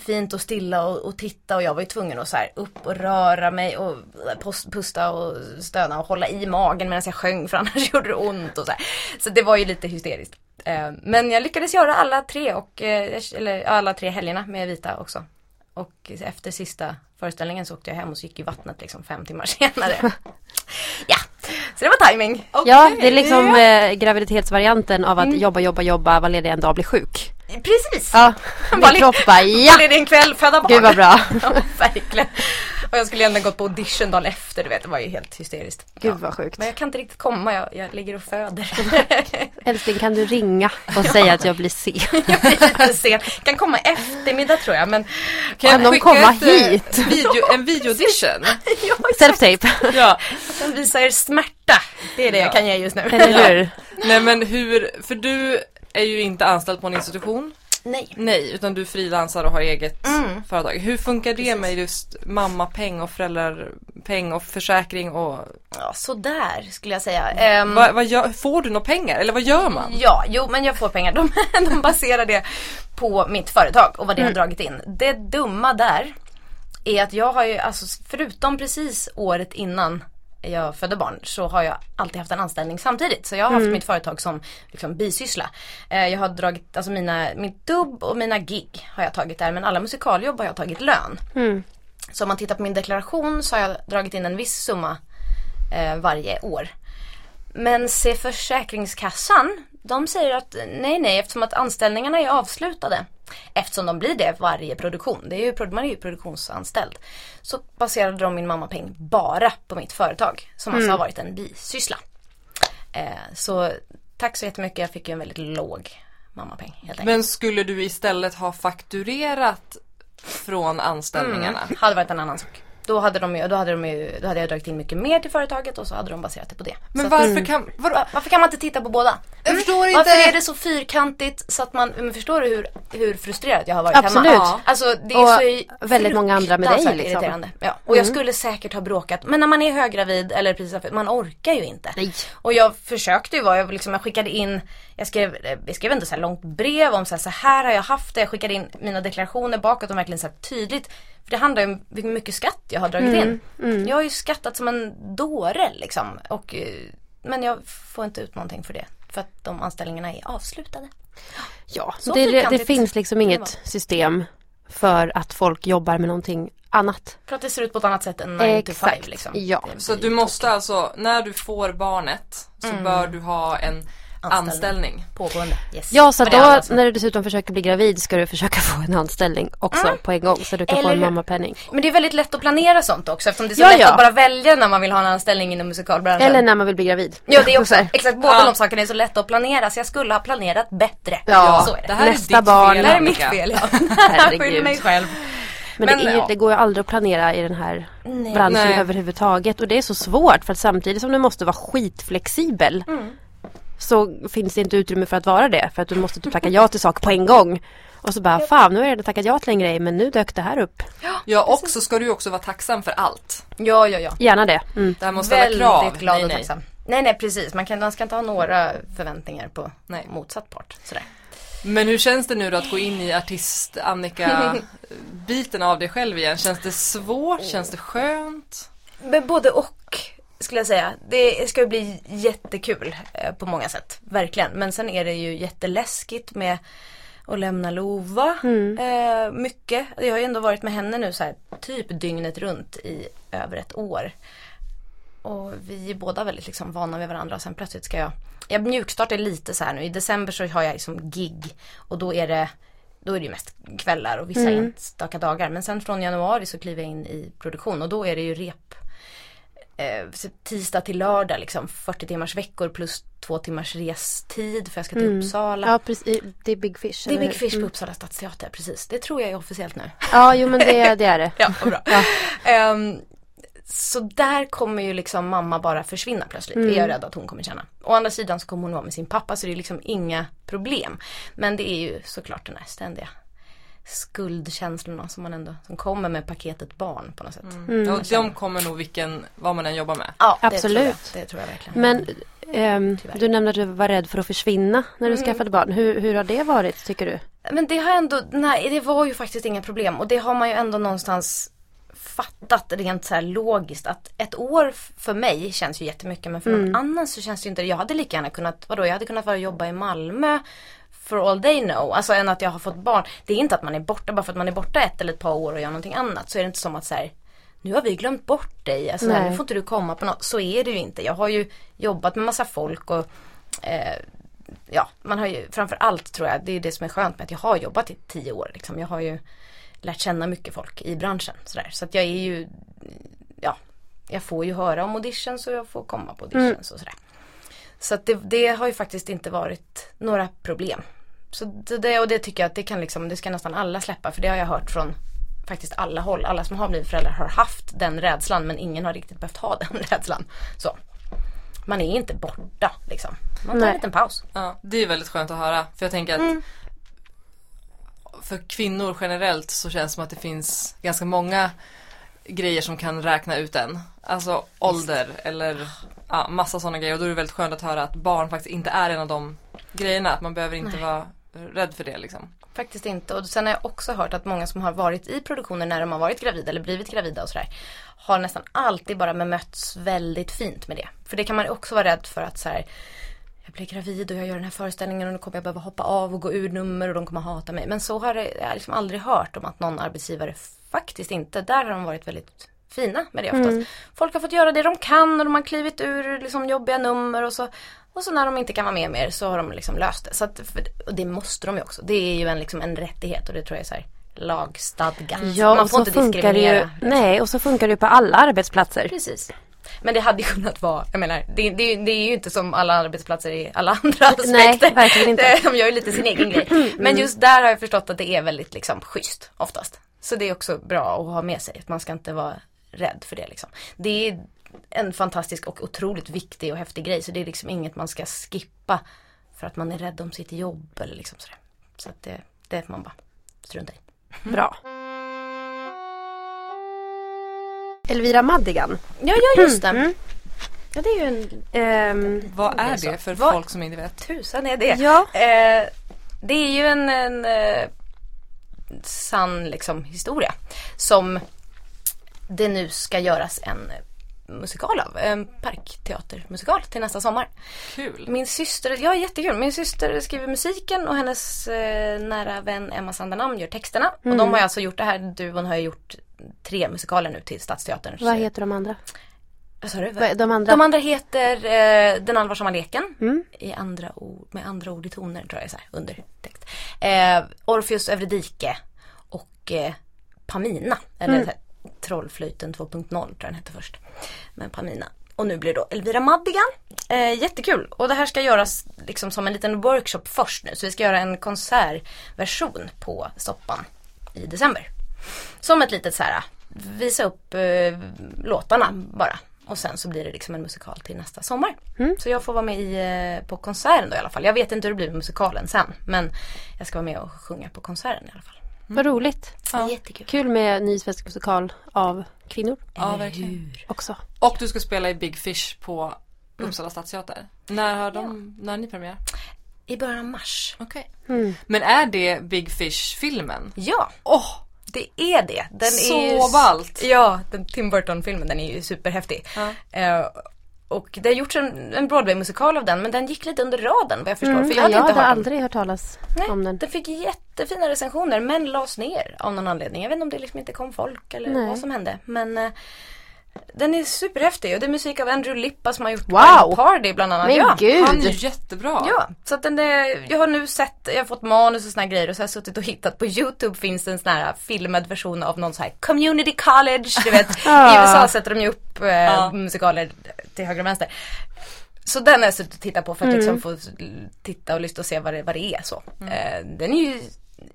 fint och stilla och, och, titta och jag var ju tvungen att så här upp och röra mig och pusta och stöna och hålla i magen medan jag sjöng för annars gjorde det ont och så här. Så det var ju lite hysteriskt. Eh, men jag lyckades göra alla tre och, eh, eller alla tre helgerna med vita också. Och efter sista föreställningen så åkte jag hem och så gick i vattnet liksom fem timmar senare. ja, så det var timing. Okay. Ja, det är liksom eh, graviditetsvarianten av att mm. jobba, jobba, jobba, vara ledig en dag, bli sjuk. Precis! Ja, min kropp bara ja! Vara ledig en kväll, föda barn. Gud vad bra. ja, verkligen. Och jag skulle egentligen gått på audition dagen efter, du vet, det var ju helt hysteriskt. Gud vad sjukt. Men jag kan inte riktigt komma, jag, jag ligger och föder. Älskling kan du ringa och säga att jag blir sen? jag blir sen. Kan komma eftermiddag tror jag men Kan, kan de komma ett, eh, hit? Video, en videoaudition? ja, Self-tape? ja. Jag kan visa er smärta. Det är det ja. jag kan ge just nu. Eller hur? Nej men hur, för du är ju inte anställd på en institution. Nej. Nej, utan du frilansar och har eget mm. företag. Hur funkar det med just mammapeng och föräldrapeng och försäkring och? Ja, sådär skulle jag säga. Um, va, va gör, får du några pengar eller vad gör man? Ja, jo men jag får pengar. De, de baserar det på mitt företag och vad det mm. har dragit in. Det dumma där är att jag har ju, alltså förutom precis året innan jag födde barn så har jag alltid haft en anställning samtidigt. Så jag har haft mm. mitt företag som liksom, bisyssla. Eh, jag har dragit, alltså mina, mitt dubb och mina gig har jag tagit där men alla musikaljobb har jag tagit lön. Mm. Så om man tittar på min deklaration så har jag dragit in en viss summa eh, varje år. Men se Försäkringskassan, de säger att nej nej eftersom att anställningarna är avslutade Eftersom de blir det varje produktion. Det är ju, man är ju produktionsanställd. Så baserade de min mammapeng bara på mitt företag. Som alltså mm. har varit en bisyssla. Eh, så tack så jättemycket. Jag fick ju en väldigt låg mammapeng. Men skulle du istället ha fakturerat från anställningarna? Mm, hade varit en annan sak. Då hade, de, då, hade de ju, då hade jag dragit in mycket mer till företaget och så hade de baserat det på det. Men varför, mm. kan, var, varför kan man inte titta på båda? Jag förstår inte. Varför är det så fyrkantigt så att man, men förstår du hur, hur frustrerad jag har varit Absolut. hemma? Absolut. Alltså det är och så väldigt många andra med dig liksom. irriterande. Ja. Och jag mm. skulle säkert ha bråkat. Men när man är höggravid eller precis man orkar ju inte. Nej. Och jag försökte ju vara, jag, liksom, jag skickade in, jag skrev, jag skrev inte så här långt brev om så här, så här har jag haft det. Jag skickade in mina deklarationer bakåt och verkligen så här tydligt för det handlar ju om hur mycket skatt jag har dragit mm, in. Mm. Jag har ju skattat som en dåre liksom. Och, eh, men jag får inte ut någonting för det. För att de anställningarna är avslutade. Ja, det, det, finns liksom inget system för att folk jobbar med någonting annat. För att det ser ut på ett annat sätt än 9 to 5 liksom. Ja. Så du måste alltså, när du får barnet så mm. bör du ha en anställning. Pågående. Yes. Ja så då alltså. när du dessutom försöker bli gravid ska du försöka få en anställning också mm. på en gång så du kan Eller få en mammapenning. Men det är väldigt lätt att planera sånt också eftersom det är så ja, lätt ja. att bara välja när man vill ha en anställning inom musikalbranschen. Eller när man vill bli gravid. Ja det är också, exakt båda ja. de sakerna är så lätta att planera så jag skulle ha planerat bättre. Ja, så är det. det här Nästa är ditt barn. Fel, det här är mitt fel ja. Herregud. mig själv. Men, men det, är, ja. det, går ju aldrig att planera i den här nej, branschen nej. överhuvudtaget. Och det är så svårt för att samtidigt som du måste vara skitflexibel mm så finns det inte utrymme för att vara det. För att du måste typ tacka ja till saker på en gång. Och så bara, fan nu är det tackat ja till en grej men nu dök det här upp. Ja och så ska du också vara tacksam för allt. Ja, ja, ja. Gärna det. Mm. Det här måste ställa krav. Väldigt glad nej, och tacksam. Nej, nej precis. Man, kan, man ska inte ha några förväntningar på nej. motsatt part. Sådär. Men hur känns det nu då att gå in i artist Annika biten av dig själv igen? Känns det svårt? Känns det skönt? Men både och skulle jag säga. Det ska bli jättekul eh, på många sätt. Verkligen. Men sen är det ju jätteläskigt med att lämna Lova. Mm. Eh, mycket. Jag har ju ändå varit med henne nu så här, typ dygnet runt i över ett år. Och vi är båda väldigt liksom vana vid varandra. Sen plötsligt ska jag Jag mjukstartar lite så här nu. I december så har jag liksom gig. Och då är det då är det ju mest kvällar och vissa mm. enstaka dagar. Men sen från januari så kliver jag in i produktion och då är det ju rep eh, tisdag till lördag liksom 40 timmars veckor plus två timmars restid för jag ska till mm. Uppsala. Ja precis, det är Big Fish. Det är Big Fish mm. på Uppsala stadsteater, precis. Det tror jag är officiellt nu. Ja, jo men det, det är det. ja, bra. Ja. Um, så där kommer ju liksom mamma bara försvinna plötsligt. Det är jag rädd att hon kommer känna. Å andra sidan så kommer hon vara med sin pappa så det är liksom inga problem. Men det är ju såklart den här ständiga skuldkänslorna som man ändå, som kommer med paketet barn på något sätt. Och de kommer nog vilken, vad man än jobbar med. Ja, det Absolut. tror jag, det tror jag verkligen. Men ehm, du nämnde att du var rädd för att försvinna när du skaffade barn. Hur, hur har det varit tycker du? Men det har ändå, nej det var ju faktiskt inga problem och det har man ju ändå någonstans fattat rent så här logiskt att ett år för mig känns ju jättemycket men för någon annan så känns det ju inte Jag hade lika gärna kunnat, vadå jag hade kunnat vara och jobba i Malmö for all they know, alltså än att jag har fått barn. Det är inte att man är borta bara för att man är borta ett eller ett par år och gör någonting annat så är det inte som att så här, nu har vi glömt bort dig, alltså, nu får inte du komma på något. Så är det ju inte. Jag har ju jobbat med massa folk och eh, ja, man har ju framför allt tror jag, det är det som är skönt med att jag har jobbat i tio år. Liksom. Jag har ju lärt känna mycket folk i branschen. Sådär. Så att jag är ju, ja, jag får ju höra om auditions och jag får komma på auditions och sådär. Så att det, det har ju faktiskt inte varit några problem. Så det- och det tycker jag att det kan liksom, det ska nästan alla släppa för det har jag hört från faktiskt alla håll. Alla som har blivit föräldrar har haft den rädslan men ingen har riktigt behövt ha den rädslan. Så. Man är inte borta liksom. Man tar Nej. en liten paus. Ja, det är väldigt skönt att höra. För jag tänker att för kvinnor generellt så känns det som att det finns ganska många grejer som kan räkna ut en. Alltså ålder eller ja, massa sådana grejer. Och då är det väldigt skönt att höra att barn faktiskt inte är en av de grejerna. Att man behöver inte Nej. vara rädd för det liksom. Faktiskt inte. Och sen har jag också hört att många som har varit i produktioner när de har varit gravida eller blivit gravida och sådär. Har nästan alltid bara bemötts väldigt fint med det. För det kan man också vara rädd för att så här. Jag blir gravid och jag gör den här föreställningen och nu kommer jag behöva hoppa av och gå ur nummer och de kommer hata mig. Men så har jag liksom aldrig hört om att någon arbetsgivare faktiskt inte, där har de varit väldigt fina med det oftast. Folk har fått göra det de kan och de har klivit ur liksom jobbiga nummer och så och så när de inte kan vara med mer så har de liksom löst det. Så att, och det måste de ju också. Det är ju en, liksom en rättighet och det tror jag är så här lagstadgat. Ja, Man får inte det ju, diskriminera. liksom. nej, och så funkar det ju på alla arbetsplatser. Precis. Men det hade ju kunnat vara, jag menar, det, det, det är ju inte som alla arbetsplatser i alla andra aspekter. Nej, verkligen inte. De gör ju lite sin egen grej. Men just där har jag förstått att det är väldigt liksom schysst oftast. Så det är också bra att ha med sig, att man ska inte vara rädd för det liksom. Det är en fantastisk och otroligt viktig och häftig grej så det är liksom inget man ska skippa för att man är rädd om sitt jobb eller liksom sådär. Så att det, det får man bara strunta i. Bra. Elvira Madigan. Ja, ja just det. Mm. Ja, det är ju en Ehm, Vad är det för Vad- folk som inte vet? tusan är det? Ja. Eh, det är ju en, en eh, sann liksom, historia som det nu ska göras en musikal av. En parkteatermusikal till nästa sommar. Kul. Min syster, ja jättekul. Min syster skriver musiken och hennes eh, nära vän Emma Sandanam gör texterna. Och de har ju alltså gjort det här, duon har ju gjort tre musikaler nu till Stadsteaterns. vad heter de andra? Vad sa du? Vad- De andra? De andra heter eh, Den allvarsamma leken. Mm. I andra ord, med andra ord i toner tror jag är så här, undertext. Eh, Orpheus Eurydike och eh, Pamina. Eller Mm. Trollflöjten 2.0 tror jag den hette först. Men Pamina. Och nu blir det då Elvira Madigan. Eh, jättekul. Och det här ska göras liksom som en liten workshop först nu. Så vi ska göra en konsertversion på Stoppan i december. Som ett litet så här, visa upp eh, låtarna bara. Och sen så blir det liksom en musikal till nästa sommar. Så jag får vara med i, eh, på konserten då i alla fall. Jag vet inte hur det blir med musikalen sen. Men jag ska vara med och sjunga på konserten i alla fall. Vad roligt. Ja. Jättekul. Kul med ny svensk musikal av kvinnor Ja, verkligen. också. Och du ska spela i Big Fish på Uppsala stadsteater. När har de, när har ni premiär? I början av mars. Okej. Mm. Men är det Big Fish-filmen? Ja, Åh! det är det. Den Så är ju, ballt. Ja, den Tim Burton-filmen den är ju superhäftig. Ja. Eh, och det har gjorts en, en Broadway-musikal av den men den gick lite under radarn vad jag förstår. Mm, för jag, jag hade inte hade aldrig hört talas Nej, om den. den fick jättefina recensioner men lades ner av någon anledning. Jag vet inte om det liksom inte kom folk eller Nej. vad som hände. Men eh, den är superhäftig och det är musik av Andrew Lippa som har gjort Wow! Party bland annat. Men ja. gud! Han är jättebra. Ja, så att den är, jag har nu sett, jag har fått manus och såna här grejer och så har jag suttit och hittat på YouTube finns det en sån här filmad version av någon sån här community college, du vet. I. USA sätter de ju upp eh, Ja. musikaler till höger och vänster. Så den har jag suttit och tittat på för att Mm. liksom få titta och lyssna och se vad det, vad det är så. Eh, den är ju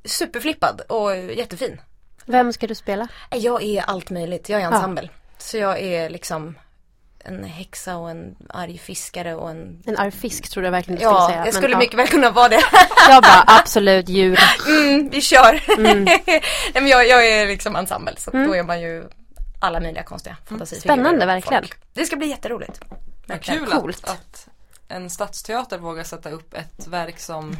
superflippad och jättefin. Vem ska du spela? Jag är allt möjligt, jag är ensemble. Så jag är liksom en häxa och en arg fiskare och en En arg fisk tror jag verkligen du skulle Ja, säga. jag men skulle ja. mycket väl kunna vara det. Jag bara absolut djur. Mm, vi kör. Mm. Nej, men jag, jag är liksom ensemble så då är man ju alla möjliga konstiga fantasifigurer. Mm. Spännande, och verkligen. folk. Det ska bli jätteroligt. Vad Verkligen. kul att, att en stadsteater vågar sätta upp ett verk som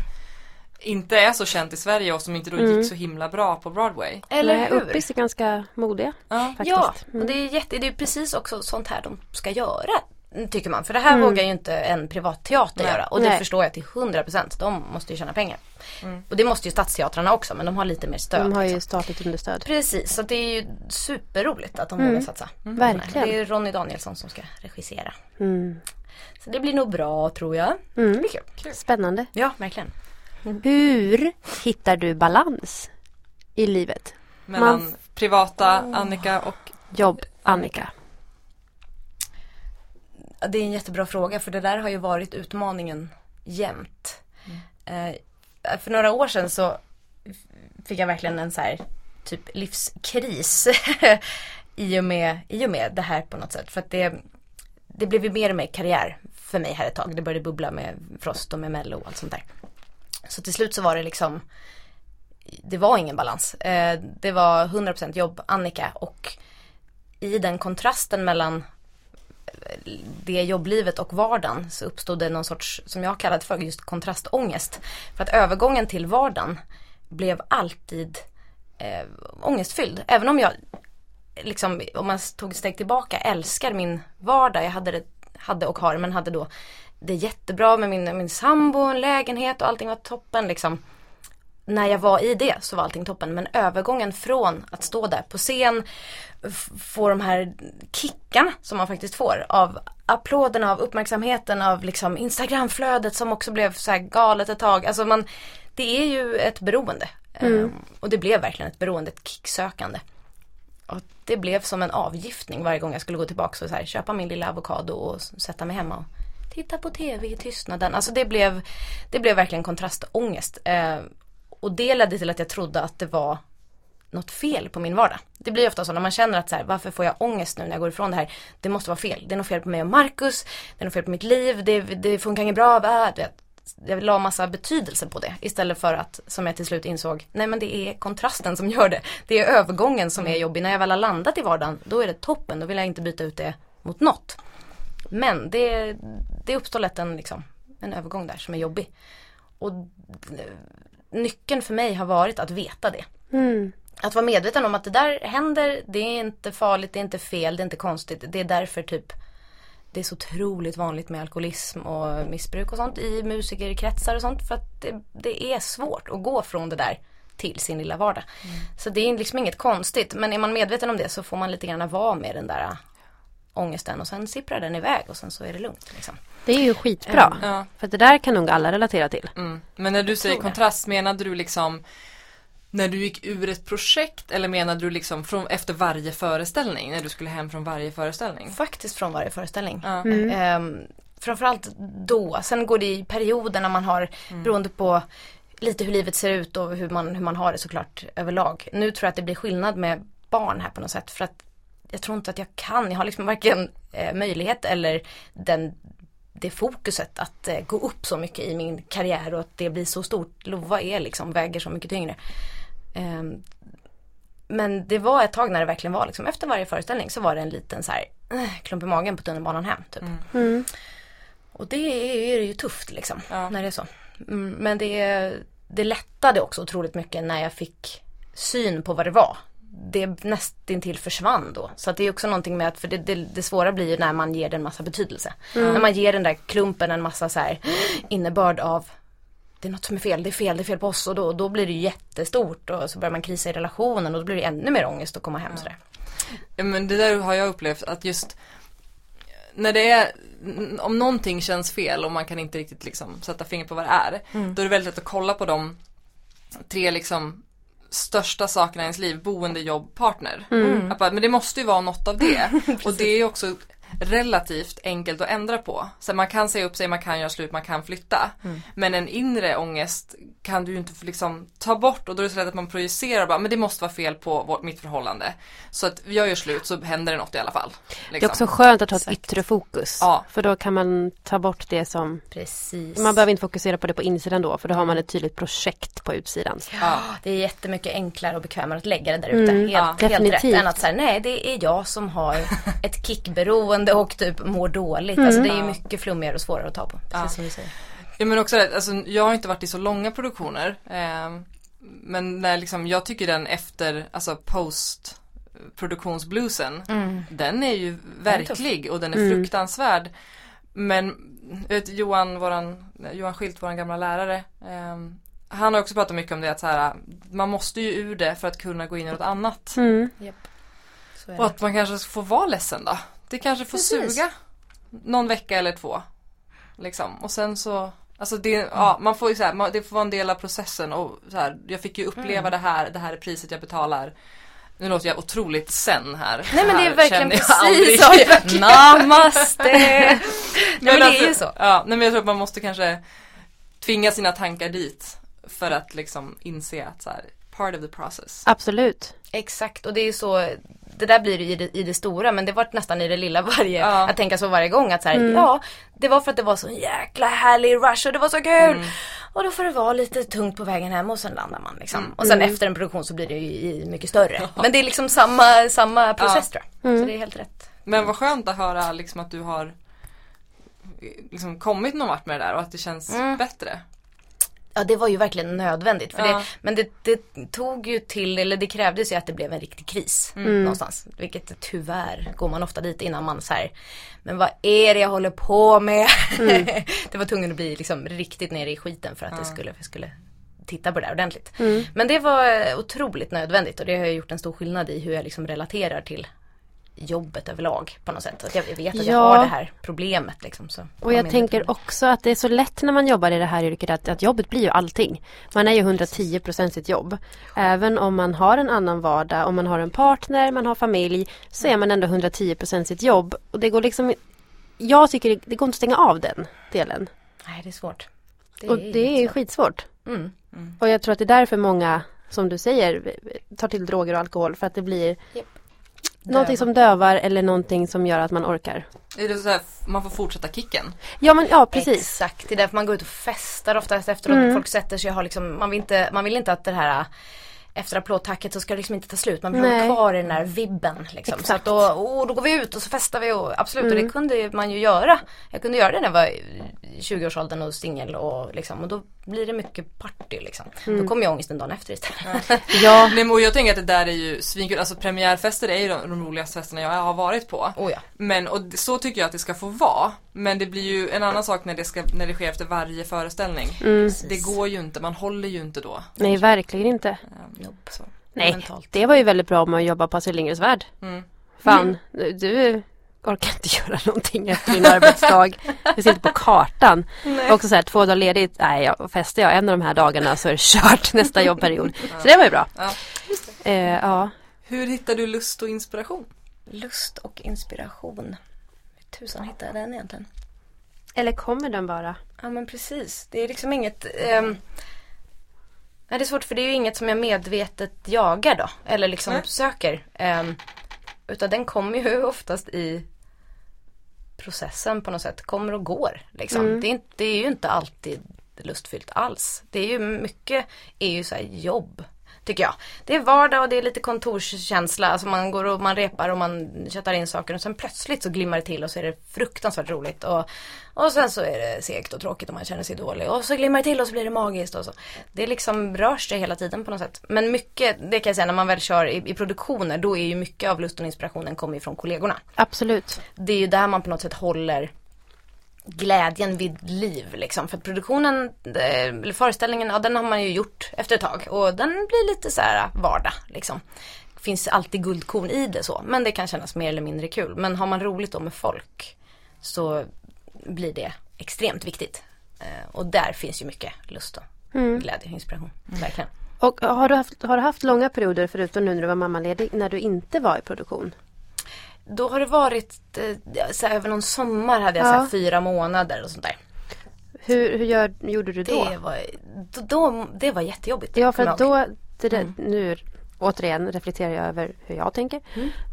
inte är så känt i Sverige och som inte då Mm. gick så himla bra på Broadway. Eller Nej, hur? Uppis är ganska modiga Ja. Mm. och det är, jätte, det är precis också sånt här de ska göra. Tycker man. För det här Mm. vågar ju inte en privatteater Nej. göra. Och det Nej. förstår jag till 100%. De måste ju tjäna pengar. Och det måste ju stadsteatrarna också men de har lite mer stöd. De har ju liksom. statligt understöd. Precis, så det är ju superroligt att de Mm. vågar satsa. Verkligen. Det är Ronny Danielsson som ska regissera. Mm. Så det blir nog bra tror jag. Det Mm. blir kul. Spännande. Ja, verkligen. Hur hittar du balans i livet? Mellan Man- privata Annika och Jobb, Annika. Det är en jättebra fråga för det där har ju varit utmaningen jämt. Eh, för några år sedan så fick jag verkligen en så här typ livskris i, och med, i och med det här på något sätt. För att det, det blev ju mer och mer karriär för mig här ett tag. Det började bubbla med Frost och med Mello och allt sånt där. Så till slut så var det liksom det var ingen balans. Eh, det var 100% jobb, Annika och i den kontrasten mellan eh, det jobblivet och vardagen så uppstod det någon sorts, som jag kallade för just kontrastångest. För att övergången till vardagen blev alltid eh, ångestfylld. Även om jag, liksom, om man tog ett steg tillbaka, älskar min vardag. Jag hade, det, hade och har, men hade då det jättebra med min, min sambo, en lägenhet och allting var toppen liksom när jag var i det så var allting toppen. Men övergången från att stå där på scen, få de här kickarna som man faktiskt får av applåderna, av uppmärksamheten, av liksom Instagramflödet som också blev så här galet ett tag. Alltså man, det är ju ett beroende. Ehm, och det blev verkligen ett beroende, ett kicksökande. Och det blev som en avgiftning varje gång jag skulle gå tillbaka och så här, köpa min lilla avokado och sätta mig hemma och titta på tv i tystnaden. Alltså det blev, det blev verkligen kontrastångest. Eh, och det ledde till att jag trodde att det var något fel på min vardag. Det blir ofta så när man känner att så här, varför får jag ångest nu när jag går ifrån det här? Det måste vara fel. Det är något fel på mig och Marcus. Det är något fel på mitt liv. Det, det funkar inget bra. Äh, du vet. Jag la massa betydelse på det istället för att, som jag till slut insåg, nej men det är kontrasten som gör det. Det är övergången som är jobbig. När jag väl har landat i vardagen, då är det toppen. Då vill jag inte byta ut det mot något. Men det, det uppstår lätt en, liksom, en övergång där som är jobbig. Och eh, nyckeln för mig har varit att veta det. Mm. Att vara medveten om att det där händer, det är inte farligt, det är inte fel, det är inte konstigt. Det är därför typ det är så otroligt vanligt med alkoholism och missbruk och sånt i musikerkretsar och sånt. För att det, det är svårt att gå från det där till sin lilla vardag. Så det är liksom inget konstigt. Men är man medveten om det så får man lite grann vara med den där ångesten och sen sipprar den iväg och sen så är det lugnt. Liksom. Det är ju skitbra. Ja. För det där kan nog alla relatera till. Mm. Men när du säger kontrast, menade du liksom när du gick ur ett projekt eller menade du liksom från, efter varje föreställning? När du skulle hem från varje föreställning? Faktiskt från varje föreställning. Ja. Ehm, framförallt då. Sen går det i perioder när man har, beroende på lite hur livet ser ut och hur man, hur man har det såklart överlag. Nu tror jag att det blir skillnad med barn här på något sätt. För att jag tror inte att jag kan, jag har liksom varken eh, möjlighet eller den, det fokuset att eh, gå upp så mycket i min karriär och att det blir så stort. Lova är liksom, väger så mycket tyngre. Ehm, men det var ett tag när det verkligen var liksom, efter varje föreställning så var det en liten så här eh, klump i magen på tunnelbanan hem typ. Mm. Och det är ju tufft liksom, Ja. när det är så. Mm, men det, det lättade också otroligt mycket när jag fick syn på vad det var. Det nästintill försvann då. Så att det är också någonting med att, för det, det, det svåra blir ju när man ger den massa betydelse. När man ger den där klumpen en massa så här innebörd av det är något som är fel, det är fel, det är fel på oss och då, då blir det jättestort och så börjar man krisa i relationen och då blir det ännu mer ångest att komma hem sådär. Ja, men det där har jag upplevt att just när det är, om någonting känns fel och man kan inte riktigt liksom sätta fingret på vad det är. Då är det väldigt lätt att kolla på de tre liksom största sakerna i ens liv, boende, jobb, partner. Att bara, men det måste ju vara något av det. och det är också relativt enkelt att ändra på. Så man kan säga upp sig, man kan göra slut, man kan flytta. Mm. Men en inre ångest kan du ju inte liksom ta bort och då är det så lätt att man projicerar bara, men det måste vara fel på vårt, mitt förhållande. Så att jag gör slut så händer det något i alla fall. Det är liksom. också skönt att ha ett Exakt. yttre fokus. Ja. För då kan man ta bort det som Precis. Man behöver inte fokusera på det på insidan då för då har man ett tydligt projekt på utsidan. Ja. Det är jättemycket enklare och bekvämare att lägga det där ute. Mm, helt, ja, helt rätt. Än att säga nej det är jag som har ett kickberoende och typ mår dåligt. Alltså det är ju Ja. mycket flummigare och svårare att ta på. Precis Ja. som du säger. Ja men också det, alltså, jag har inte varit i så långa produktioner. Eh, men när liksom, jag tycker den efter, alltså post produktionsbluesen, den är ju verklig och den är fruktansvärd. Men vet, Johan, våran, Johan Schilt, våran gamla lärare, eh, han har också pratat mycket om det att så här, man måste ju ur det för att kunna gå in i något annat. Mm. Så är Och det. att man kanske får vara ledsen då. Det kanske får Precis. suga någon vecka eller två. Liksom. Och sen så, alltså det, ja, man får ju så här, man, det får vara en del av processen och så här, jag fick ju uppleva det här, det här är priset jag betalar. Nu låter jag otroligt sen här. Nej men det är verkligen precis så. Namaste. Nej men det är ju alltså, så. Ja, nej, men jag tror att man måste kanske tvinga sina tankar dit. För att liksom inse att så här, part of the process. Absolut. Exakt och det är ju så Det där blir det i det, i det stora men det var nästan i det lilla varje Ja. Att tänka så varje gång att så här, ja Det var för att det var så jäkla härlig rush och det var så kul Mm. Och då får det vara lite tungt på vägen hem och sen landar man liksom Mm. Och sen efter en produktion så blir det ju i- mycket större Men det är liksom samma, samma process tror jag Så det är helt rätt Men vad skönt att höra liksom att du har liksom kommit någon vart med det där och att det känns Mm. bättre. Ja det var ju verkligen nödvändigt. För Ja. det, men det, det tog ju till, eller det krävdes ju att det blev en riktig kris någonstans. Vilket tyvärr går man ofta dit innan man så här, men vad är det jag håller på med? det var tvungen att bli liksom riktigt nere i skiten för att det skulle, för jag skulle titta på det där ordentligt. Men det var otroligt nödvändigt och det har ju gjort en stor skillnad i hur jag liksom relaterar till jobbet överlag på något sätt. Att jag vet att jag Ja. har det här problemet liksom. Så Och jag tänker också att det är så lätt när man jobbar i det här yrket att, att jobbet blir ju allting. Man är ju 110 procent sitt jobb. Även om man har en annan vardag, om man har en partner, man har familj, så är man ändå 110 procent sitt jobb. Och det går liksom Jag tycker det, det går inte att stänga av den delen. Nej det är svårt. Det Och det är ju skitsvårt. Mm. Och jag tror att det är därför många, som du säger, tar till droger och alkohol. För att det blir Japp. Någonting som dövar eller någonting som gör att man orkar. Är det så här, man får fortsätta kicken? Ja men ja precis. Exakt, det är därför man går ut och festar oftast efteråt. Mm. Folk sätter sig och har liksom, man vill inte, man vill inte att det här efter applådtacket så ska det liksom inte ta slut. Man hålla kvar i den här vibben. Liksom. Så Exakt. att då, åh, då går vi ut och så festar vi och absolut och Mm. det kunde ju man ju göra. Jag kunde göra det när jag var 20-årsåldern och singel och liksom och då blir det mycket party liksom. Mm. Då kommer ju ångesten dagen efter istället. Ja, Nej, men och jag tänker att det där är ju svinkul, alltså premiärfester är ju de, de roligaste festerna jag har varit på. oh ja. Men och så tycker jag att det ska få vara. Men det blir ju en annan sak när det, ska, när det sker efter varje föreställning. mm. Det går ju inte, man håller ju inte då. nej verkligen inte. Um, Nope. så. Nej, Mentalt. det var ju väldigt bra om att jobba på Astrid Lindgrens Värld. Mm. Fan, du orkar inte göra någonting efter din arbetsdag. Du sitter på kartan. Och också så här, två dagar ledigt, nej, jag, festar jag en av de här dagarna så är det kört nästa jobbperiod. Så det var ju bra. Ja. Eh, ja. Hur hittar du lust och inspiration? Lust och inspiration. Hur tusan hittar jag den egentligen? Eller kommer den bara? Ja men precis. Det är liksom inget ehm, Nej det är svårt för det är ju inget som jag medvetet jagar då. Eller liksom Nej. söker. Um, utan den kommer ju oftast i processen på något sätt. Kommer och går liksom. Det, är inte, det är ju inte alltid lustfyllt alls. Det är ju mycket, är ju så här jobb. Tycker jag. Det är vardag och det är lite kontorskänsla. Alltså man går och man repar och man köttar in saker och sen plötsligt så glimmar det till och så är det fruktansvärt roligt. Och, och sen så är det segt och tråkigt och man känner sig dålig. Och så glimmar det till och så blir det magiskt och så. Det liksom rör sig hela tiden på något sätt. Men mycket, det kan jag säga när man väl kör i, i produktioner, då är ju mycket av lusten och inspirationen kommer ifrån kollegorna. Absolut. Det är ju där man på något sätt håller glädjen vid liv liksom. För produktionen, eh, eller föreställningen, ja den har man ju gjort efter ett tag. Och den blir lite så här vardag liksom. Finns alltid guldkorn i det så. Men det kan kännas mer eller mindre kul. Men har man roligt då med folk så blir det extremt viktigt. Eh, Och där finns ju mycket lust och glädje och inspiration. Verkligen. Och har du, haft, har du haft långa perioder förutom nu när du var mammaledig när du inte var i produktion? Då har det varit, eh, så här, över någon sommar hade jag Ja. så här, fyra månader och sånt där. Hur, hur gör, gjorde du då? Det var, då, då, det var jättejobbigt. Ja för då, det där, Mm. nu återigen reflekterar jag över hur jag tänker.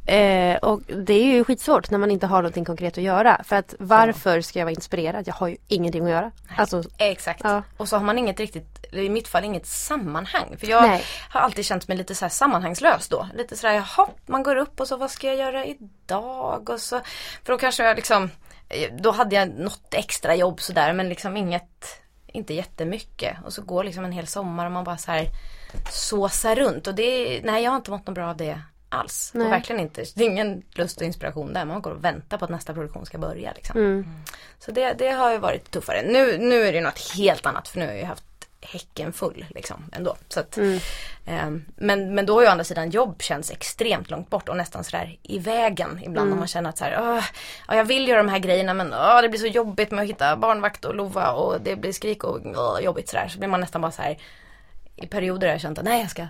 Eh, och det är ju skitsvårt när man inte har någonting konkret att göra. För att varför ska jag vara inspirerad? Jag har ju ingenting att göra. Alltså, Exakt. Ja. Och så har man inget riktigt, i mitt fall inget sammanhang. För jag Nej. har alltid känt mig lite så här sammanhangslös då. Lite sådär, jaha, man går upp och så vad ska jag göra idag? Och så, för då kanske jag liksom, eh, då hade jag något extra jobb sådär men liksom inget, inte jättemycket. Och så går liksom en hel sommar och man bara så här såsar runt. Och det, nej jag har inte mått något bra av det alls. Nej. Och verkligen inte, det är ingen lust och inspiration där. Man går och väntar på att nästa produktion ska börja liksom. mm. Så det, det har ju varit tuffare. Nu, nu är det något helt annat för nu har jag haft häcken full liksom ändå. Så att, Mm. ehm, men, men då har ju å andra sidan jobb känns extremt långt bort och nästan sådär i vägen ibland när man känner att så här, "Åh, ja, jag vill göra de här grejerna men åh, det blir så jobbigt med att hitta barnvakt och lova och det blir skrik och åh, jobbigt sådär. Så blir man nästan bara så här i perioder har jag känt att nej jag ska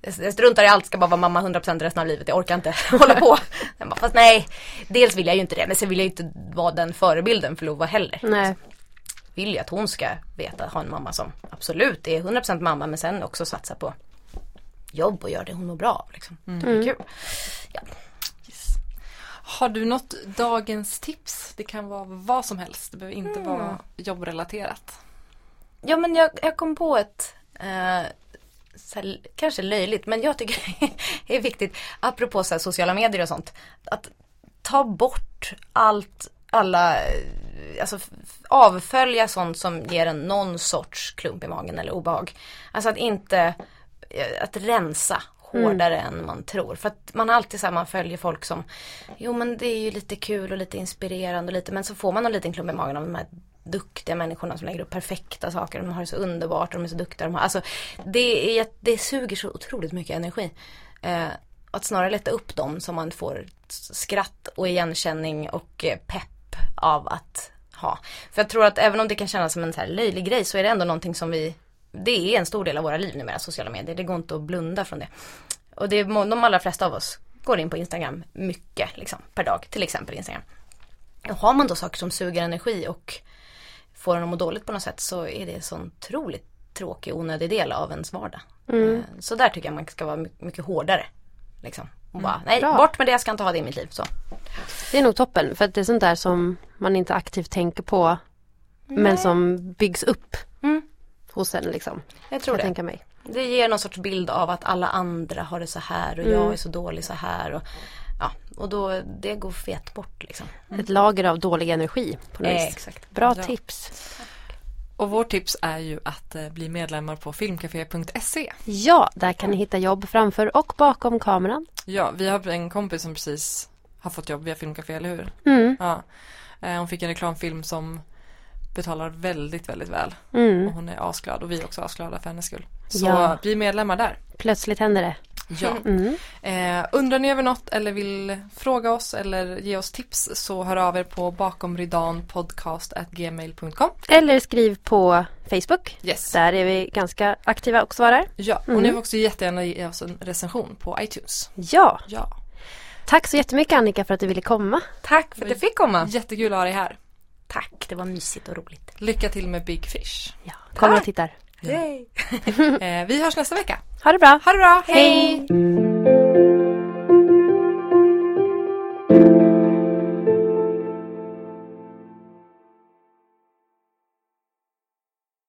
jag struntar i allt, ska bara vara mamma 100% resten av livet. Jag orkar inte hålla på. Jag bara, fast nej, dels vill jag ju inte det. Men sen vill jag ju inte vara den förebilden för Lova heller Nej. vill ju att hon ska veta, ha en mamma som absolut är 100% mamma men sen också satsa på jobb och göra det hon mår bra av. Liksom. Det är kul. Ja. Har du något dagens tips? Det kan vara vad som helst. Det behöver inte vara jobbrelaterat. ja men jag, jag kom på ett eh, här, kanske löjligt men jag tycker det är viktigt apropå så här, sociala medier och sånt. Att ta bort allt, alla, eh, alltså avfölja sånt som ger en någon sorts klump i magen eller obehag. Alltså att inte, eh, att rensa hårdare än man tror. För att man alltid så här, man följer folk som, jo men det är ju lite kul och lite inspirerande och lite, men så får man en liten klump i magen av de här duktiga människorna som lägger upp perfekta saker. De har det så underbart och de är så duktiga. De har, alltså, det, är, det suger så otroligt mycket energi. Eh, att snarare lätta upp dem som man får skratt och igenkänning och eh, pepp av att ha. För jag tror att även om det kan kännas som en så här löjlig grej så är det ändå någonting som vi det är en stor del av våra liv numera, sociala medier. Det går inte att blunda från det. Och det är, de allra flesta av oss går in på Instagram mycket liksom, per dag, till exempel Instagram. Och har man då saker som suger energi och får en att må dåligt på något sätt så är det en sån otroligt tråkig onödig del av ens vardag. Eh, Så där tycker jag man ska vara my- mycket hårdare. Liksom. Och bara, nej, Bra. bort med det, jag ska inte ha det i mitt liv. Så. Det är nog toppen för att det är sånt där som man inte aktivt tänker på men som byggs upp Mm. hos en liksom. Jag tror jag det. tänka mig. Det ger någon sorts bild av att alla andra har det så här och jag är så dålig så här. Och, ja, och då, det går fet bort liksom. Ett lager av dålig energi på något Eh, vis. exakt. Bra Ja. tips. Och vårt tips är ju att eh, bli medlemmar på filmcafé.se. Ja, där kan ni hitta jobb framför och bakom kameran. Ja, vi har en kompis som precis har fått jobb via Filmcafé, eller hur? Mm. Ja. Eh, Hon fick en reklamfilm som betalar väldigt, väldigt väl. Mm. Och hon är asglad och vi är också asglada för hennes skull. Så Ja. bli medlemmar där. Plötsligt händer det. Ja. Mm. Eh, undrar ni över något eller vill fråga oss eller ge oss tips så hör av er på bakomridanpodcast.gmail.com Eller skriv på Facebook. Yes. Där är vi ganska aktiva och svarar. Ja, och ni får också jättegärna ge oss en recension på iTunes. Ja, Ja. tack så jättemycket Annika för att du ville komma. Tack för att jag fick komma. Jättekul att ha dig här. Tack, det var mysigt och roligt. Lycka till med Big Fish. Ja, kommer och tittar. Hej. Eh, vi hörs nästa vecka. Ha det bra. Ha det bra, Hej.